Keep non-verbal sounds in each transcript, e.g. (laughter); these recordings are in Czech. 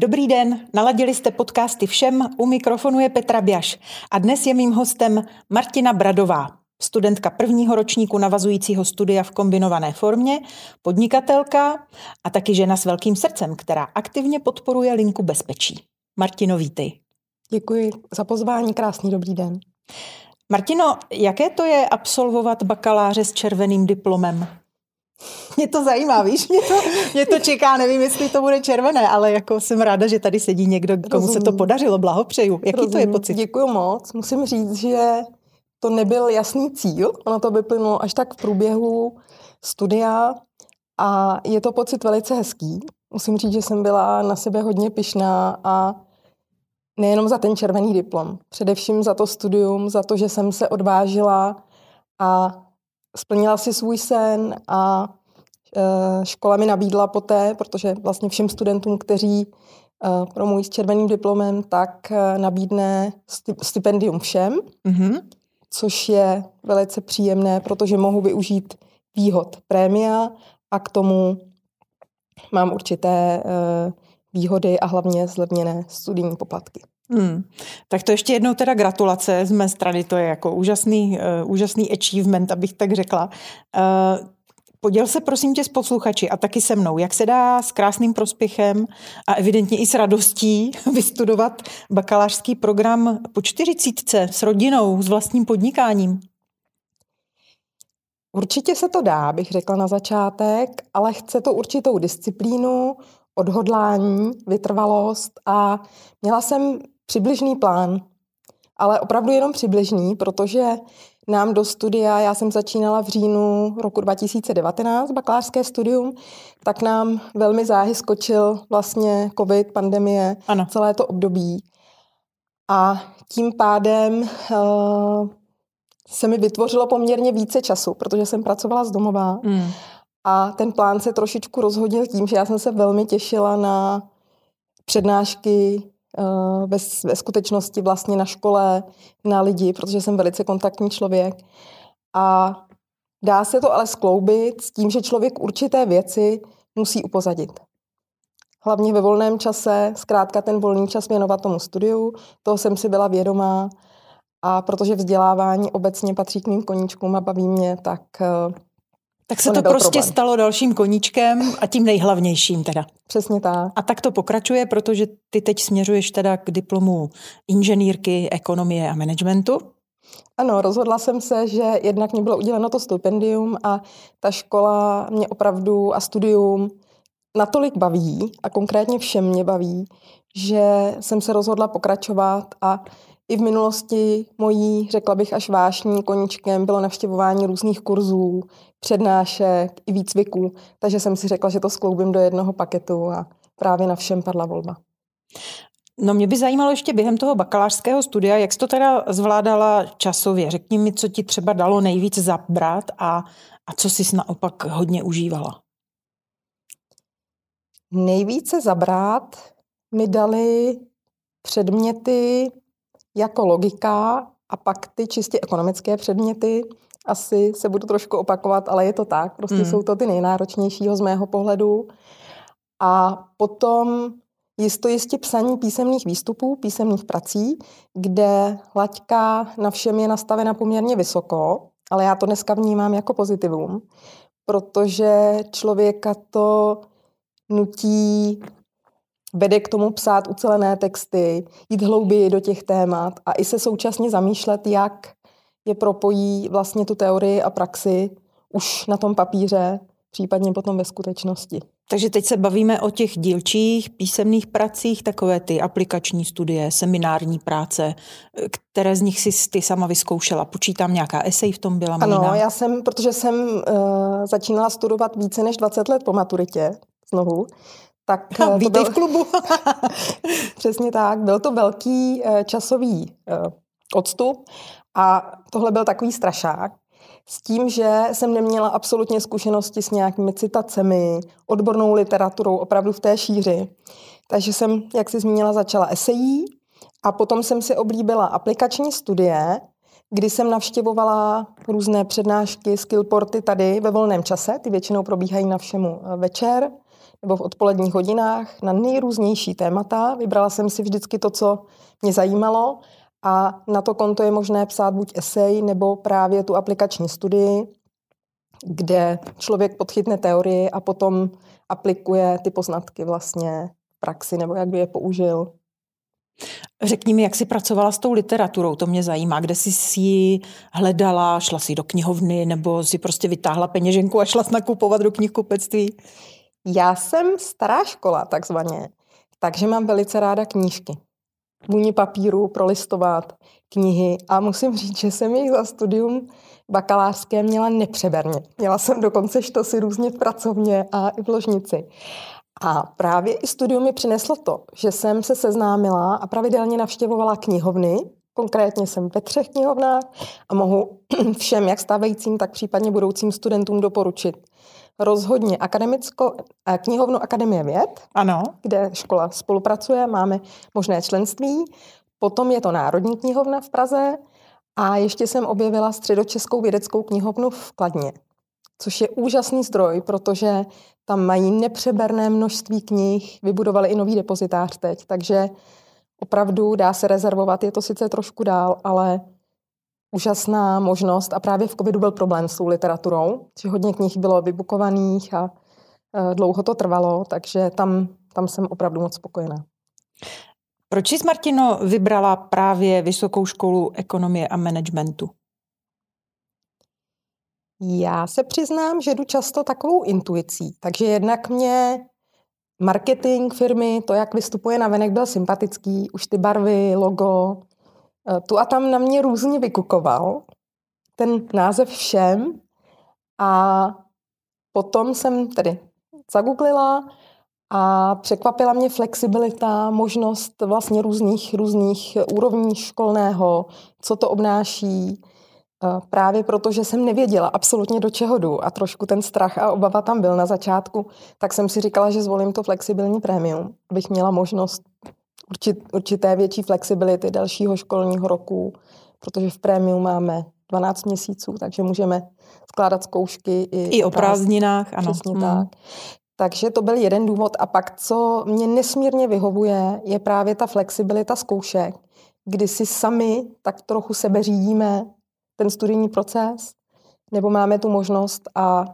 Dobrý den, naladili jste podcasty všem, u mikrofonu je Petra Běž a dnes je mým hostem Martina Bradová, studentka prvního ročníku navazujícího studia v kombinované formě, podnikatelka a taky žena s velkým srdcem, která aktivně podporuje linku bezpečí. Martino, vítej. Děkuji za pozvání, krásný dobrý den. Martino, jaké to je absolvovat bakaláře s červeným diplomem? Mě to zajímá, víš, mě to, mě to čeká, nevím, jestli to bude červené, ale jako jsem ráda, že tady sedí někdo, komu Rozumím. se to podařilo, blahopřeju. Jaký Rozumím. to je pocit? Děkuji moc. Musím říct, že to nebyl jasný cíl, ono to vyplynulo až tak v průběhu studia a je to pocit velice hezký. Musím říct, že jsem byla na sebe hodně pyšná a nejenom za ten červený diplom, především za to studium, za to, že jsem se odvážila a splnila si svůj sen a e, škola mi nabídla poté, protože vlastně všem studentům, kteří e, promují s červeným diplomem, tak e, nabídne stipendium všem, mm-hmm. což je velice příjemné, protože mohu využít výhod prémia a k tomu mám určité výhody a hlavně zlevněné studijní poplatky. Hmm. Tak to ještě jednou teda gratulace z mé strany, to je jako úžasný, uh, úžasný achievement, abych tak řekla. Uh, Poděl se prosím tě s posluchači a taky se mnou, jak se dá s krásným prospěchem a evidentně i s radostí (laughs) vystudovat bakalářský program po čtyřicítce s rodinou, s vlastním podnikáním? Určitě se to dá, bych řekla na začátek, ale chce to určitou disciplínu, odhodlání, vytrvalost a měla jsem přibližný plán, ale opravdu jenom přibližný, protože nám do studia, já jsem začínala v říjnu roku 2019 bakalářské studium, tak nám velmi záhy skočil vlastně covid, pandemie, ano. celé to období. A tím pádem uh, se mi vytvořilo poměrně více času, protože jsem pracovala z domova. Mm. A ten plán se trošičku rozhodil tím, že já jsem se velmi těšila na přednášky ve, ve skutečnosti vlastně na škole, na lidi, protože jsem velice kontaktní člověk. A dá se to ale skloubit s tím, že člověk určité věci musí upozadit. Hlavně ve volném čase, zkrátka ten volný čas věnovat tomu studiu, toho jsem si byla vědomá. A protože vzdělávání obecně patří k mým koníčkům a baví mě, tak eh, tak se to, to prostě problém. stalo dalším koníčkem a tím nejhlavnějším teda. Přesně tak. A tak to pokračuje, protože ty teď směřuješ teda k diplomu inženýrky ekonomie a managementu. Ano, rozhodla jsem se, že jednak mě bylo uděleno to stipendium a ta škola mě opravdu a studium natolik baví a konkrétně všem mě baví, že jsem se rozhodla pokračovat a i v minulosti mojí, řekla bych, až vášní koníčkem bylo navštěvování různých kurzů, přednášek i výcviků, takže jsem si řekla, že to skloubím do jednoho paketu a právě na všem padla volba. No mě by zajímalo ještě během toho bakalářského studia, jak jsi to teda zvládala časově. Řekni mi, co ti třeba dalo nejvíc zabrat a, a co jsi naopak hodně užívala. Nejvíce zabrat mi dali předměty jako logika a pak ty čistě ekonomické předměty, asi se budu trošku opakovat, ale je to tak. Prostě mm. jsou to ty nejnáročnějšího z mého pohledu. A potom jisto jistě psaní písemných výstupů, písemných prací, kde laťka na všem je nastavena poměrně vysoko, ale já to dneska vnímám jako pozitivum, protože člověka to nutí vede k tomu psát ucelené texty, jít hlouběji do těch témat a i se současně zamýšlet, jak je propojí vlastně tu teorii a praxi už na tom papíře, případně potom ve skutečnosti. Takže teď se bavíme o těch dílčích písemných pracích, takové ty aplikační studie, seminární práce, které z nich si ty sama vyzkoušela. Počítám, nějaká esej v tom byla? Ano, já jsem, protože jsem uh, začínala studovat více než 20 let po maturitě, znovu, tak (laughs) no, vítej byl... v klubu. (laughs) Přesně tak. Byl to velký uh, časový uh, odstup a tohle byl takový strašák. S tím, že jsem neměla absolutně zkušenosti s nějakými citacemi, odbornou literaturou, opravdu v té šíři. Takže jsem, jak si zmínila, začala esejí a potom jsem si oblíbila aplikační studie, kdy jsem navštěvovala různé přednášky, skillporty tady ve volném čase, ty většinou probíhají na všemu večer, nebo v odpoledních hodinách na nejrůznější témata. Vybrala jsem si vždycky to, co mě zajímalo a na to konto je možné psát buď esej nebo právě tu aplikační studii, kde člověk podchytne teorii a potom aplikuje ty poznatky vlastně v praxi nebo jak by je použil. Řekni mi, jak jsi pracovala s tou literaturou, to mě zajímá. Kde jsi si ji hledala, šla si do knihovny nebo si prostě vytáhla peněženku a šla nakupovat do knihkupectví? Já jsem stará škola takzvaně, takže mám velice ráda knížky. Vůni papíru, prolistovat knihy a musím říct, že jsem jich za studium bakalářské měla nepřeberně. Měla jsem dokonce štosy různě v pracovně a i v ložnici. A právě i studium mi přineslo to, že jsem se seznámila a pravidelně navštěvovala knihovny. Konkrétně jsem ve třech knihovnách a mohu (clears throat) všem, jak stávajícím, tak případně budoucím studentům doporučit rozhodně akademicko, eh, knihovnu Akademie věd, ano. kde škola spolupracuje, máme možné členství. Potom je to Národní knihovna v Praze a ještě jsem objevila Středočeskou vědeckou knihovnu v Kladně, což je úžasný zdroj, protože tam mají nepřeberné množství knih, vybudovali i nový depozitář teď, takže opravdu dá se rezervovat, je to sice trošku dál, ale úžasná možnost a právě v covidu byl problém s tou literaturou, že hodně knih bylo vybukovaných a e, dlouho to trvalo, takže tam, tam jsem opravdu moc spokojená. Proč jsi, Martino, vybrala právě Vysokou školu ekonomie a managementu? Já se přiznám, že jdu často takovou intuicí, takže jednak mě marketing firmy, to, jak vystupuje na venek, byl sympatický, už ty barvy, logo, Eh, tu a tam na mě různě vykukoval ten název všem. A potom jsem tedy zagooglila a překvapila mě flexibilita, možnost vlastně různých, různých úrovní školného, co to obnáší, eh, právě proto, že jsem nevěděla absolutně do čeho jdu a trošku ten strach a obava tam byl na začátku, tak jsem si říkala, že zvolím to flexibilní prémium, abych měla možnost určité větší flexibility dalšího školního roku, protože v prémiu máme 12 měsíců, takže můžeme skládat zkoušky i, I o prázdninách. Ano. Přesně hmm. tak. Takže to byl jeden důvod. A pak, co mě nesmírně vyhovuje, je právě ta flexibilita zkoušek, kdy si sami tak trochu sebe řídíme ten studijní proces, nebo máme tu možnost a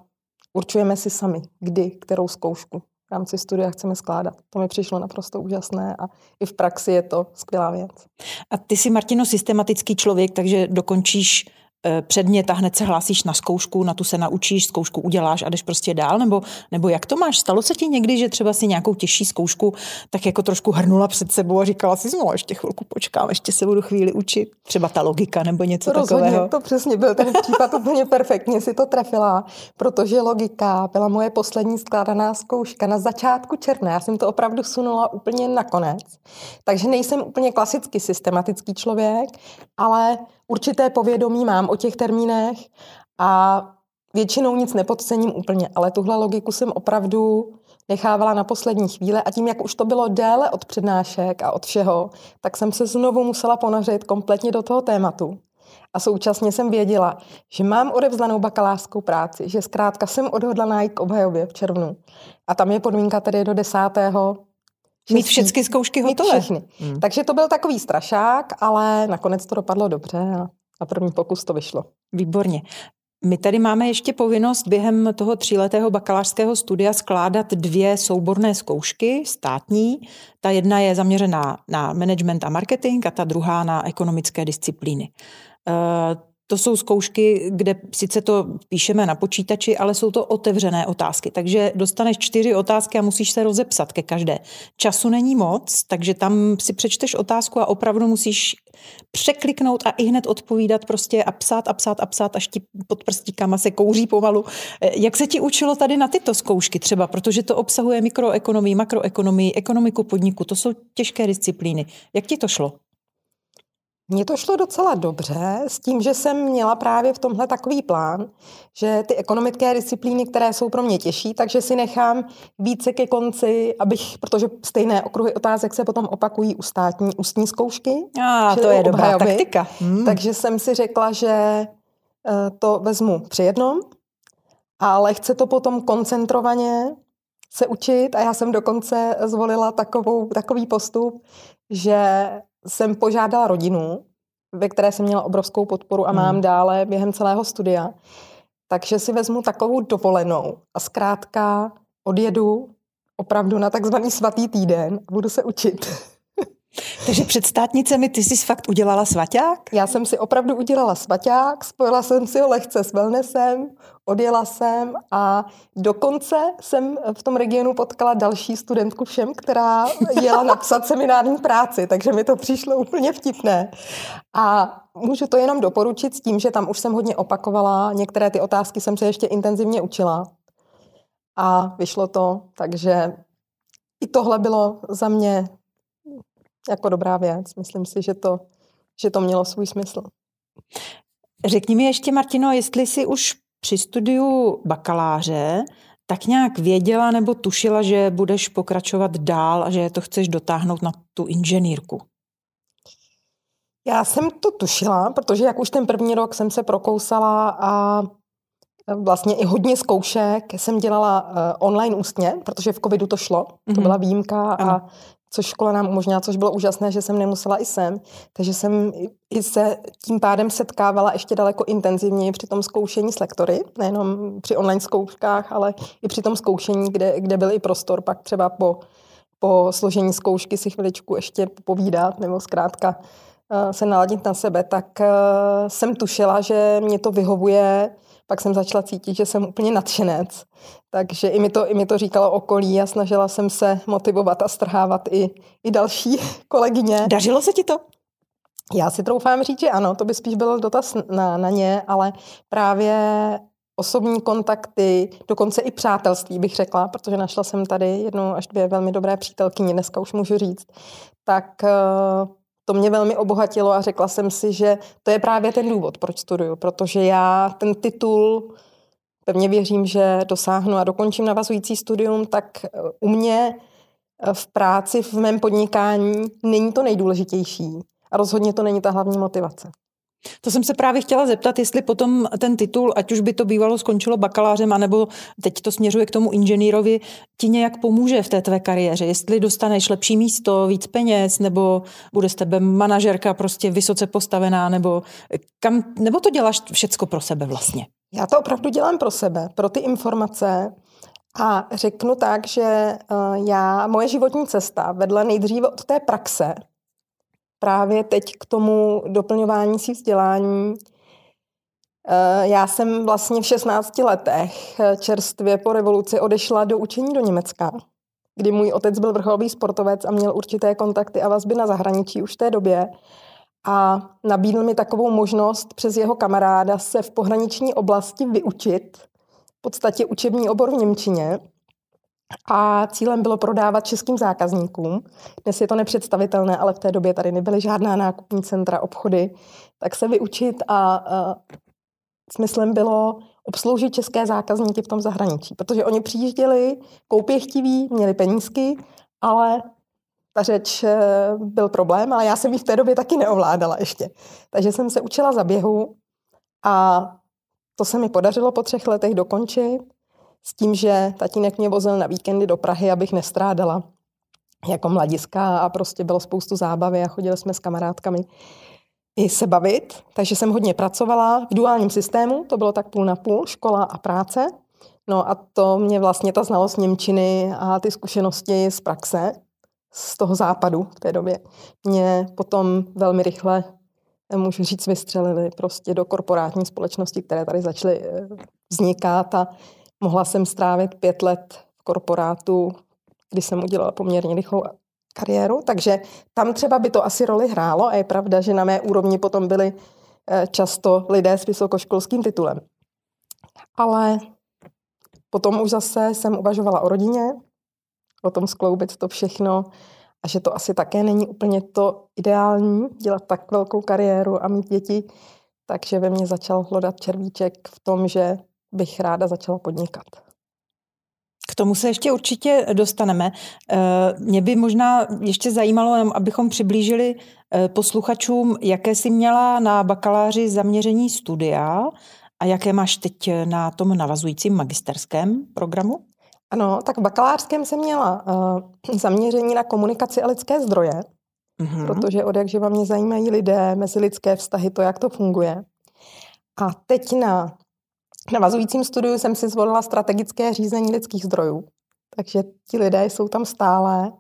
určujeme si sami, kdy, kterou zkoušku v rámci studia chceme skládat. To mi přišlo naprosto úžasné a i v praxi je to skvělá věc. A ty jsi, Martino, systematický člověk, takže dokončíš předmět a hned se hlásíš na zkoušku, na tu se naučíš, zkoušku uděláš a jdeš prostě dál, nebo, nebo jak to máš? Stalo se ti někdy, že třeba si nějakou těžší zkoušku tak jako trošku hrnula před sebou a říkala si, no ještě chvilku počkám, ještě se budu chvíli učit, třeba ta logika nebo něco Rozhodně, takového. to přesně byl ten případ úplně perfektně si to trefila, protože logika byla moje poslední skládaná zkouška na začátku června. Já jsem to opravdu sunula úplně nakonec. Takže nejsem úplně klasicky systematický člověk, ale určité povědomí mám o těch termínech a většinou nic nepodcením úplně, ale tuhle logiku jsem opravdu nechávala na poslední chvíli a tím, jak už to bylo déle od přednášek a od všeho, tak jsem se znovu musela ponořit kompletně do toho tématu. A současně jsem věděla, že mám odevzdanou bakalářskou práci, že zkrátka jsem odhodlaná jít k obhajově v červnu. A tam je podmínka tedy do desátého Mít všechny zkoušky hotové. všechny. Hmm. Takže to byl takový strašák, ale nakonec to dopadlo dobře a na první pokus to vyšlo. Výborně. My tady máme ještě povinnost během toho tříletého bakalářského studia skládat dvě souborné zkoušky státní. Ta jedna je zaměřená na management a marketing a ta druhá na ekonomické disciplíny. To jsou zkoušky, kde sice to píšeme na počítači, ale jsou to otevřené otázky. Takže dostaneš čtyři otázky a musíš se rozepsat ke každé. Času není moc, takže tam si přečteš otázku a opravdu musíš překliknout a i hned odpovídat prostě a psát a psát a psát, až ti pod prstíkama se kouří pomalu. Eh, jak se ti učilo tady na tyto zkoušky třeba, protože to obsahuje mikroekonomii, makroekonomii, ekonomiku podniku, to jsou těžké disciplíny. Jak ti to šlo? Mně to šlo docela dobře s tím, že jsem měla právě v tomhle takový plán, že ty ekonomické disciplíny, které jsou pro mě těžší, takže si nechám více ke konci, abych, protože stejné okruhy otázek se potom opakují u státní ústní zkoušky. A to je dobrá obhajoby. taktika. Hmm. Takže jsem si řekla, že eh, to vezmu při jednom, ale chce to potom koncentrovaně se učit a já jsem dokonce zvolila takovou, takový postup, že jsem požádala rodinu, ve které jsem měla obrovskou podporu a mám hmm. dále během celého studia. Takže si vezmu takovou dovolenou a zkrátka odjedu opravdu na takzvaný svatý týden a budu se učit. (laughs) Takže před státnicemi ty jsi fakt udělala svaťák? Já jsem si opravdu udělala svaťák, spojila jsem si ho lehce s wellnessem, odjela jsem a dokonce jsem v tom regionu potkala další studentku všem, která jela napsat (laughs) seminární práci, takže mi to přišlo úplně vtipné. A můžu to jenom doporučit s tím, že tam už jsem hodně opakovala, některé ty otázky jsem se ještě intenzivně učila a vyšlo to, takže i tohle bylo za mě jako dobrá věc. Myslím si, že to, že to mělo svůj smysl. Řekni mi ještě, Martino, jestli jsi už při studiu bakaláře tak nějak věděla nebo tušila, že budeš pokračovat dál a že to chceš dotáhnout na tu inženýrku? Já jsem to tušila, protože jak už ten první rok jsem se prokousala a vlastně i hodně zkoušek jsem dělala uh, online ústně, protože v covidu to šlo, mm-hmm. to mhm. byla výjimka ano. a což škola nám umožnila, což bylo úžasné, že jsem nemusela i sem. Takže jsem i se tím pádem setkávala ještě daleko intenzivněji při tom zkoušení s lektory, nejenom při online zkouškách, ale i při tom zkoušení, kde, kde byl i prostor pak třeba po, po složení zkoušky si chviličku ještě povídat nebo zkrátka uh, se naladit na sebe, tak uh, jsem tušila, že mě to vyhovuje pak jsem začala cítit, že jsem úplně nadšenec. Takže i mi to, i mi to říkalo okolí a snažila jsem se motivovat a strhávat i, i další (laughs) kolegyně. Dařilo se ti to? Já si troufám říct, že ano, to by spíš byl dotaz na, na ně, ale právě osobní kontakty, dokonce i přátelství bych řekla, protože našla jsem tady jednu až dvě velmi dobré přítelkyně, dneska už můžu říct, tak eh, to mě velmi obohatilo a řekla jsem si, že to je právě ten důvod, proč studuju, protože já ten titul pevně věřím, že dosáhnu a dokončím navazující studium, tak eh, u mě eh, v práci, v mém podnikání není to nejdůležitější a rozhodně to není ta hlavní motivace. To jsem se právě chtěla zeptat, jestli potom ten titul, ať už by to bývalo skončilo bakalářem, anebo teď to směřuje k tomu inženýrovi, ti nějak pomůže v té tvé kariéře. Jestli dostaneš lepší místo, víc peněz, nebo bude s tebe manažerka prostě vysoce postavená, nebo, kam, nebo to děláš všecko pro sebe vlastně? Já to opravdu dělám pro sebe, pro ty informace. A řeknu tak, že uh, já, moje životní cesta vedla nejdříve od té praxe, právě teď k tomu doplňování si vzdělání. Eh, já jsem vlastně v 16 letech eh, čerstvě po revoluci odešla do učení do Německa, kdy můj otec byl vrcholový sportovec a měl určité kontakty a vazby na zahraničí už v té době. A nabídl mi takovou možnost přes jeho kamaráda se v pohraniční oblasti vyučit, v podstatě učební obor v Němčině. A cílem bylo prodávat českým zákazníkům. Dnes je to nepředstavitelné, ale v té době tady nebyly žádná nákupní centra, obchody. Tak se vyučit a, a smyslem bylo obsloužit české zákazníky v tom zahraničí. Protože oni přijížděli koupě chtiví, měli penízky, ale ta řeč e, byl problém, ale já jsem ji v té době taky neovládala ještě. Takže jsem se učila za běhu a to se mi podařilo po třech letech dokončit s tím, že tatínek mě vozil na víkendy do Prahy, abych nestrádala jako mladiska a prostě bylo spoustu zábavy a chodili jsme s kamarádkami i se bavit, takže jsem hodně pracovala v duálním systému, to bylo tak půl na půl, škola a práce. No a to mě vlastně ta znalost Němčiny a ty zkušenosti z praxe, z toho západu v té době, mě potom velmi rychle, můžu říct, vystřelili prostě do korporátní společnosti, které tady začaly eh, vznikat a Mohla jsem strávit pět let v korporátu, kdy jsem udělala poměrně rychlou kariéru, takže tam třeba by to asi roli hrálo a je pravda, že na mé úrovni potom byli eh, často lidé s vysokoškolským titulem. Ale potom už zase jsem uvažovala o rodině, o tom skloubit to všechno a že to asi také není úplně to ideální, dělat tak velkou kariéru a mít děti, takže ve mně začal hlodat červíček v tom, že bych ráda začala podnikat. K tomu se ještě určitě dostaneme. Eh, mě by možná ještě zajímalo, abychom přiblížili eh, posluchačům, jaké jsi měla na bakaláři zaměření studia a jaké máš teď na tom navazujícím magisterském programu? Ano, tak v bakalářském jsem měla uh, (clears throat) zaměření na komunikaci a lidské zdroje, mm-hmm. protože od jak živa mě zajímají lidé, mezilidské vztahy, to, jak to funguje. A teď na navazujícím studiu jsem si zvolila strategické řízení lidských zdrojů. Takže ti lidé jsou tam stále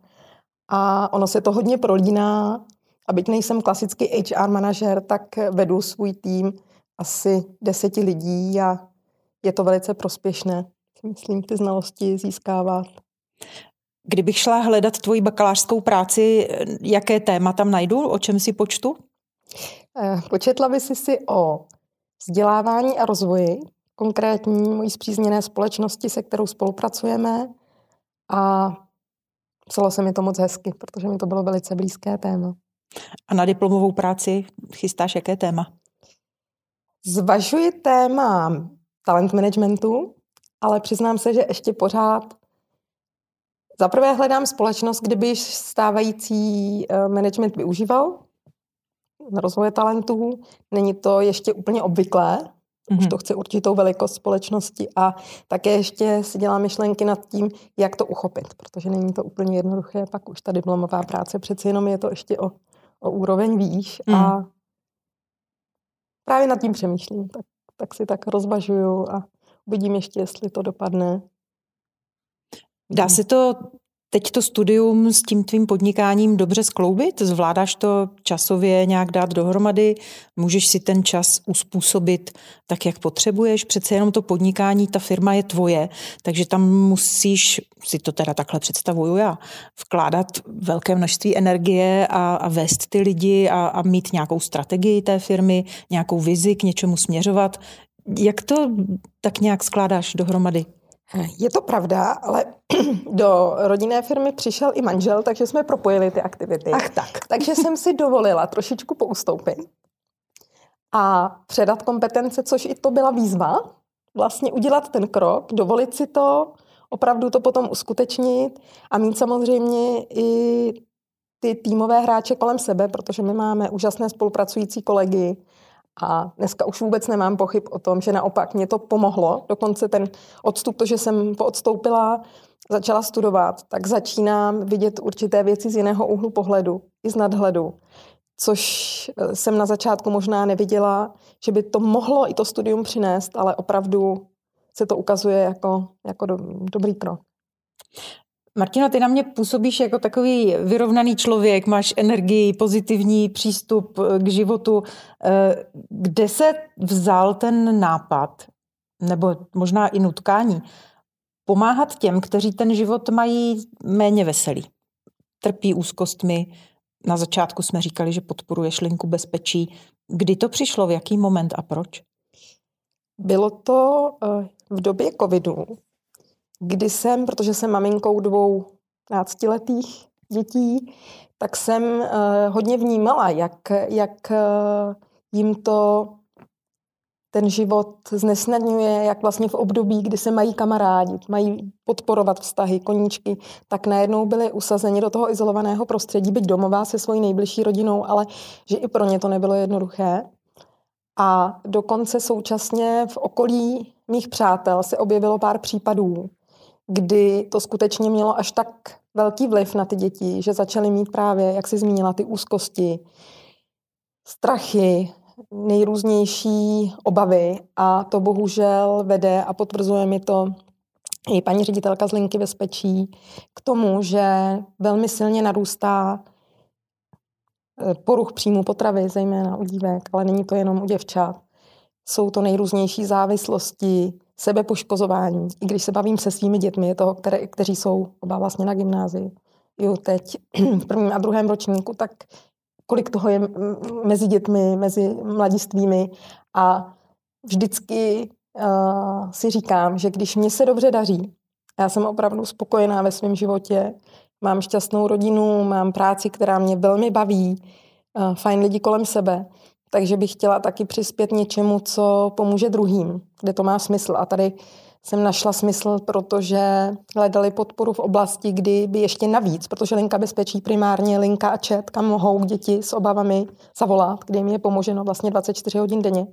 a ono se to hodně prolíná. A byť nejsem klasický HR manažer, tak vedu svůj tým asi deseti lidí a je to velice prospěšné. Myslím, ty znalosti získávat. Kdybych šla hledat tvoji bakalářskou práci, jaké téma tam najdu? O čem si počtu? Eh, početla by si si o vzdělávání a rozvoji, konkrétní mojí zpřízněné společnosti, se kterou spolupracujeme a psalo se mi to moc hezky, protože mi to bylo velice blízké téma. A na diplomovou práci chystáš jaké téma? Zvažuji téma talent managementu, ale přiznám se, že ještě pořád za prvé hledám společnost, kde by stávající eh, management využíval na rozvoje talentů. Není to ještě úplně obvyklé, mm-hmm. už mhm. to chce určitou velikost společnosti a také ještě si dělám myšlenky nad tím, jak to uchopit, protože není to úplně jednoduché, pak už ta diplomová práce, přeci jenom je to ještě o, o úroveň výš mm. a mhm. právě nad tím přemýšlím, tak, tak si tak rozvažuju a uvidím ještě, jestli to dopadne. Dá se to teď to studium s tím tvým podnikáním dobře skloubit? Zvládáš to časově nějak dát dohromady? Můžeš si ten čas uspůsobit tak, jak potřebuješ? Přece jenom to podnikání, ta firma je tvoje, takže tam musíš, si to teda takhle představuju já, vkládat velké množství energie a, a vést ty lidi a, a mít nějakou strategii té firmy, nějakou vizi, k něčemu směřovat. Jak to tak nějak skládáš dohromady? Je to pravda, ale (clears throat) do rodinné firmy přišel i manžel, takže jsme propojili ty aktivity. Ach tak. (laughs) Takže jsem si dovolila trošičku poustoupit a předat kompetence, což i to byla výzva, vlastně udělat ten krok, dovolit si to, opravdu to potom uskutečnit a mít samozřejmě i ty týmové hráče kolem sebe, protože my máme úžasné spolupracující kolegy, a dneska už vůbec nemám pochyb o tom, že naopak mě to pomohlo. Dokonce ten odstup, to, že jsem poodstoupila, začala studovat, tak začínám vidět určité věci z jiného úhlu pohledu, i z nadhledu. Což eh, jsem na začátku možná neviděla, že by to mohlo i to studium přinést, ale opravdu se to ukazuje jako, jako do, dobrý krok. Martino, ty na mě působíš jako takový vyrovnaný člověk, máš energii, pozitivní přístup eh, k životu. Eh, kde se vzal ten nápad, nebo možná i nutkání, pomáhat těm, kteří ten život mají méně veselý? Trpí úzkostmi. Na začátku jsme říkali, že podporuješ linku bezpečí. Kdy to přišlo, v jaký moment a proč? Bylo to eh, v době covidu, kdy jsem, protože jsem maminkou dvou náctiletých dětí, tak jsem uh, hodně vnímala, jak, jak uh, jim to ten život znesnadňuje, jak vlastně v období, kdy se mají kamarádi, mají podporovat vztahy, koníčky, tak najednou byli usazeni do toho izolovaného prostředí, byť domová se svojí nejbližší rodinou, ale že i pro ně to nebylo jednoduché. A dokonce současně v okolí mých přátel se objevilo pár případů, kdy to skutečně mělo až tak velký vliv na ty děti, že začaly mít právě, jak si zmínila, ty úzkosti, strachy, nejrůznější obavy a to bohužel vede a potvrzuje mi to i paní ředitelka z Linky Bezpečí k tomu, že velmi silně narůstá eh, poruch příjmu potravy, zejména u dívek, ale není to jenom u děvčat. Jsou to nejrůznější závislosti, sebepoškozování. I když se bavím se svými dětmi, je toho, které, kteří jsou oba vlastně na gymnázii, jo, teď (clears throat) v prvním a druhém ročníku, tak kolik toho je mezi dětmi, mezi mladistvými a vždycky uh, si říkám, že když mě se dobře daří, já jsem opravdu spokojená ve svém životě, mám šťastnou rodinu, mám práci, která mě velmi baví, uh, fajn lidi kolem sebe, takže bych chtěla taky přispět něčemu, co pomůže druhým, kde to má smysl. A tady jsem našla smysl, protože hledali podporu v oblasti, kdy by ještě navíc, protože linka bezpečí primárně linka a chat, kam mohou děti s obavami zavolat, kdy jim je pomoženo vlastně 24 hodin denně.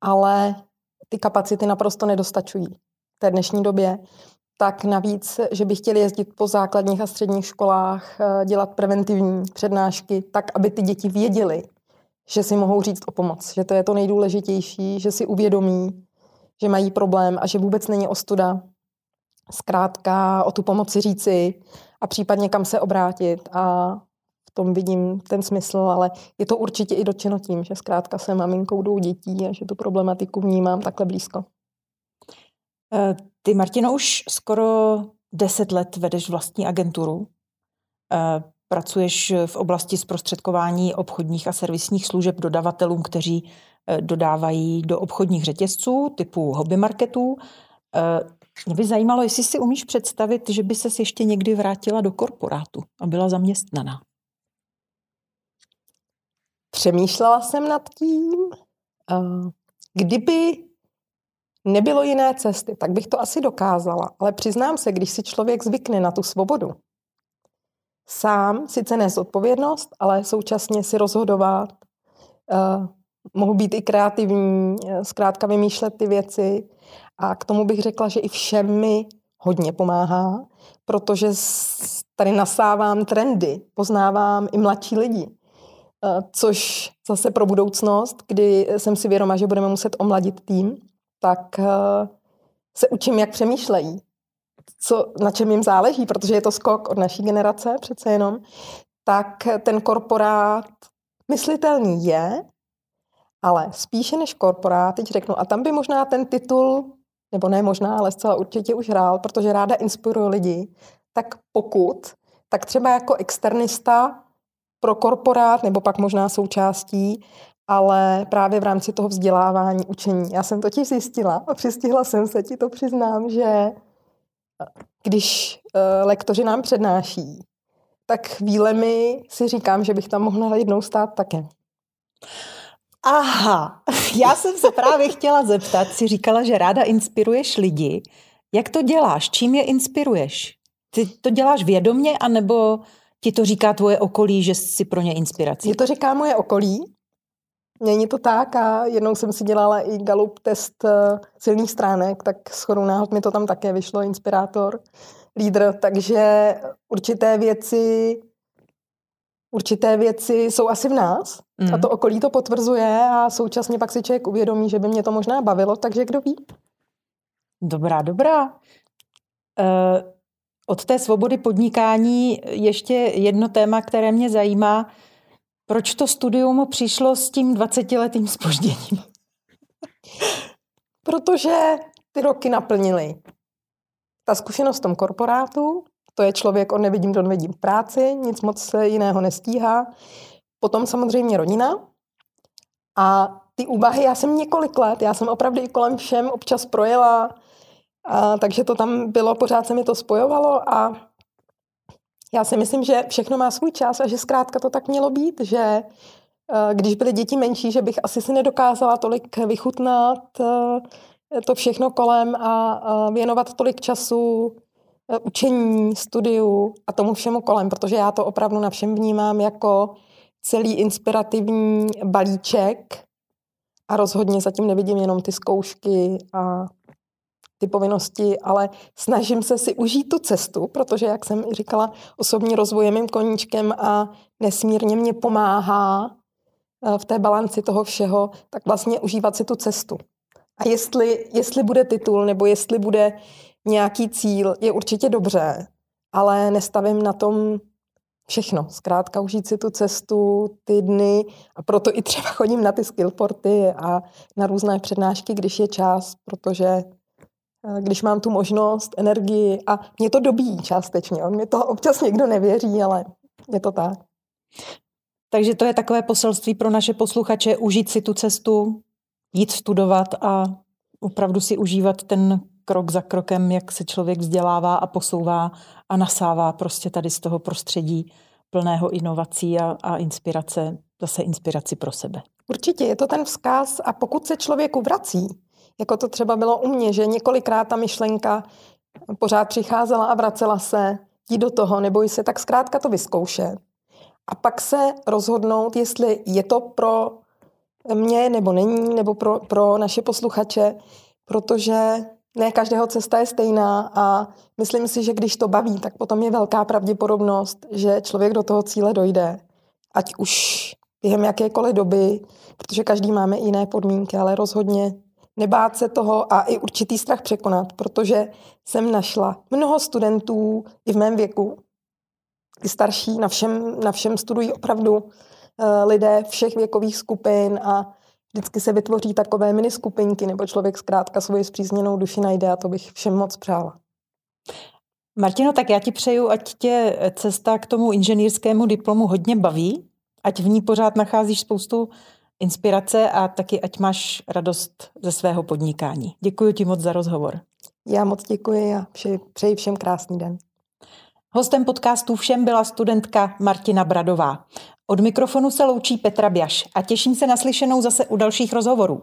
Ale ty kapacity naprosto nedostačují v té dnešní době. tak navíc, že by chtěli jezdit po základních a středních školách, eh, dělat preventivní přednášky, tak aby ty děti věděly, že si mohou říct o pomoc, že to je to nejdůležitější, že si uvědomí, že mají problém a že vůbec není ostuda zkrátka o tu pomoci říci a případně kam se obrátit a v tom vidím ten smysl, ale je to určitě i dotčeno tím, že zkrátka jsem maminkou dvou dětí a že tu problematiku vnímám takhle blízko. Eh, ty, Martino, už skoro deset let vedeš vlastní agenturu. Eh, pracuješ v oblasti zprostředkování obchodních a servisních služeb dodavatelům, kteří dodávají do obchodních řetězců typu hobby marketů. Mě by zajímalo, jestli si umíš představit, že by ses ještě někdy vrátila do korporátu a byla zaměstnaná. Přemýšlela jsem nad tím, kdyby nebylo jiné cesty, tak bych to asi dokázala. Ale přiznám se, když si člověk zvykne na tu svobodu, sám sice nes odpovědnost, ale současně si rozhodovat, mohu být i kreativní, uh, zkrátka vymýšlet ty věci. A k tomu bych řekla, že i všem mi hodně pomáhá, protože tady nasávám trendy, poznávám i mladší lidi, uh, což zase pro budoucnost, kdy jsem si vědoma, že budeme muset omladit tým, tak eh, se učím, jak přemýšlejí, co, na čem jim záleží, protože je to skok od naší generace přece jenom, tak ten korporát myslitelný je, ale spíše než korporát, teď řeknu, a tam by možná ten titul, nebo ne možná, ale zcela určitě už hrál, protože ráda inspiruje lidi, tak pokud, tak třeba jako externista pro korporát, nebo pak možná součástí, ale právě v rámci toho vzdělávání, učení. Já jsem totiž zjistila a přistihla jsem se, ti to přiznám, že když uh, lektoři nám přednáší, tak chvílemi si říkám, že bych tam mohla jednou stát také. Aha, (laughs) já jsem se právě chtěla zeptat, si říkala, že ráda inspiruješ lidi. Jak to děláš? Čím je inspiruješ? Ty to děláš vědomně, anebo ti to říká tvoje okolí, že jsi pro ně inspirací? Je to říká moje okolí, Není to tak a jednou jsem si dělala i Galup test eh, silných stránek, tak shodou náhod mi to tam také vyšlo, inspirátor, lídr, takže určité věci určité věci jsou asi v nás mm. a to okolí to potvrzuje a současně pak si člověk uvědomí, že by mě to možná bavilo, takže kdo ví. Dobrá, dobrá. Uh, od té svobody podnikání ještě jedno téma, které mě zajímá. Proč to studium přišlo s tím 20-letým spožděním? (laughs) Protože ty roky naplnily. Ta zkušenost v tom korporátu, to je člověk, on nevidím, to nevidím v práci, nic moc se jiného nestíhá. Potom samozřejmě rodina. A ty úvahy, já jsem několik let, já jsem opravdu i kolem všem občas projela, a, takže to tam bylo, pořád se mi to spojovalo a já si myslím, že všechno má svůj čas a že zkrátka to tak mělo být, že eh, když byly děti menší, že bych asi si nedokázala tolik vychutnat eh, to všechno kolem a věnovat tolik času eh, učení, studiu a tomu všemu kolem, protože já to opravdu na všem vnímám jako celý inspirativní balíček a rozhodně zatím nevidím jenom ty zkoušky a ty povinnosti, ale snažím se si užít tu cestu, protože, jak jsem říkala, osobní rozvoj je mým koníčkem a nesmírně mě pomáhá eh, v té balanci toho všeho, tak vlastně užívat si tu cestu. A jestli, jestli bude titul nebo jestli bude nějaký cíl, je určitě dobře, ale nestavím na tom všechno. Zkrátka užít si tu cestu, ty dny a proto i třeba (laughs) chodím na ty skillporty a na různé přednášky, když je čas, protože když mám tu možnost, energii a mě to dobíjí částečně. On mě to občas někdo nevěří, ale je to tak. Takže to je takové poselství pro naše posluchače, užít si tu cestu, jít studovat a opravdu si užívat ten krok za krokem, jak se člověk vzdělává a posouvá a nasává prostě tady z toho prostředí plného inovací a, a inspirace, zase inspiraci pro sebe. Určitě je to ten vzkaz a pokud se člověku vrací, jako to třeba bylo u mě, že několikrát ta myšlenka pořád přicházela a vracela se, jít do toho, neboj se, tak zkrátka to vyzkoušet. A pak se rozhodnout, jestli je to pro mě nebo není, nebo pro, pro naše posluchače, protože ne každého cesta je stejná a myslím si, že když to baví, tak potom je velká pravděpodobnost, že člověk do toho cíle dojde. Ať už během jakékoliv doby, protože každý máme jiné podmínky, ale rozhodně nebát se toho a i určitý strach překonat, protože jsem našla mnoho studentů i v mém věku, i starší, na všem, na všem studují opravdu uh, lidé všech věkových skupin a vždycky se vytvoří takové mini skupinky, nebo člověk zkrátka svoji zpřízněnou duši najde a to bych všem moc přála. Martino, tak já ti přeju, ať tě cesta k tomu inženýrskému diplomu hodně baví, ať v ní pořád nacházíš spoustu inspirace a taky ať máš radost ze svého podnikání. Děkuji ti moc za rozhovor. Já moc děkuji a přeji všem krásný den. Hostem podcastu všem byla studentka Martina Bradová. Od mikrofonu se loučí Petra Běš a těším se na slyšenou zase u dalších rozhovorů.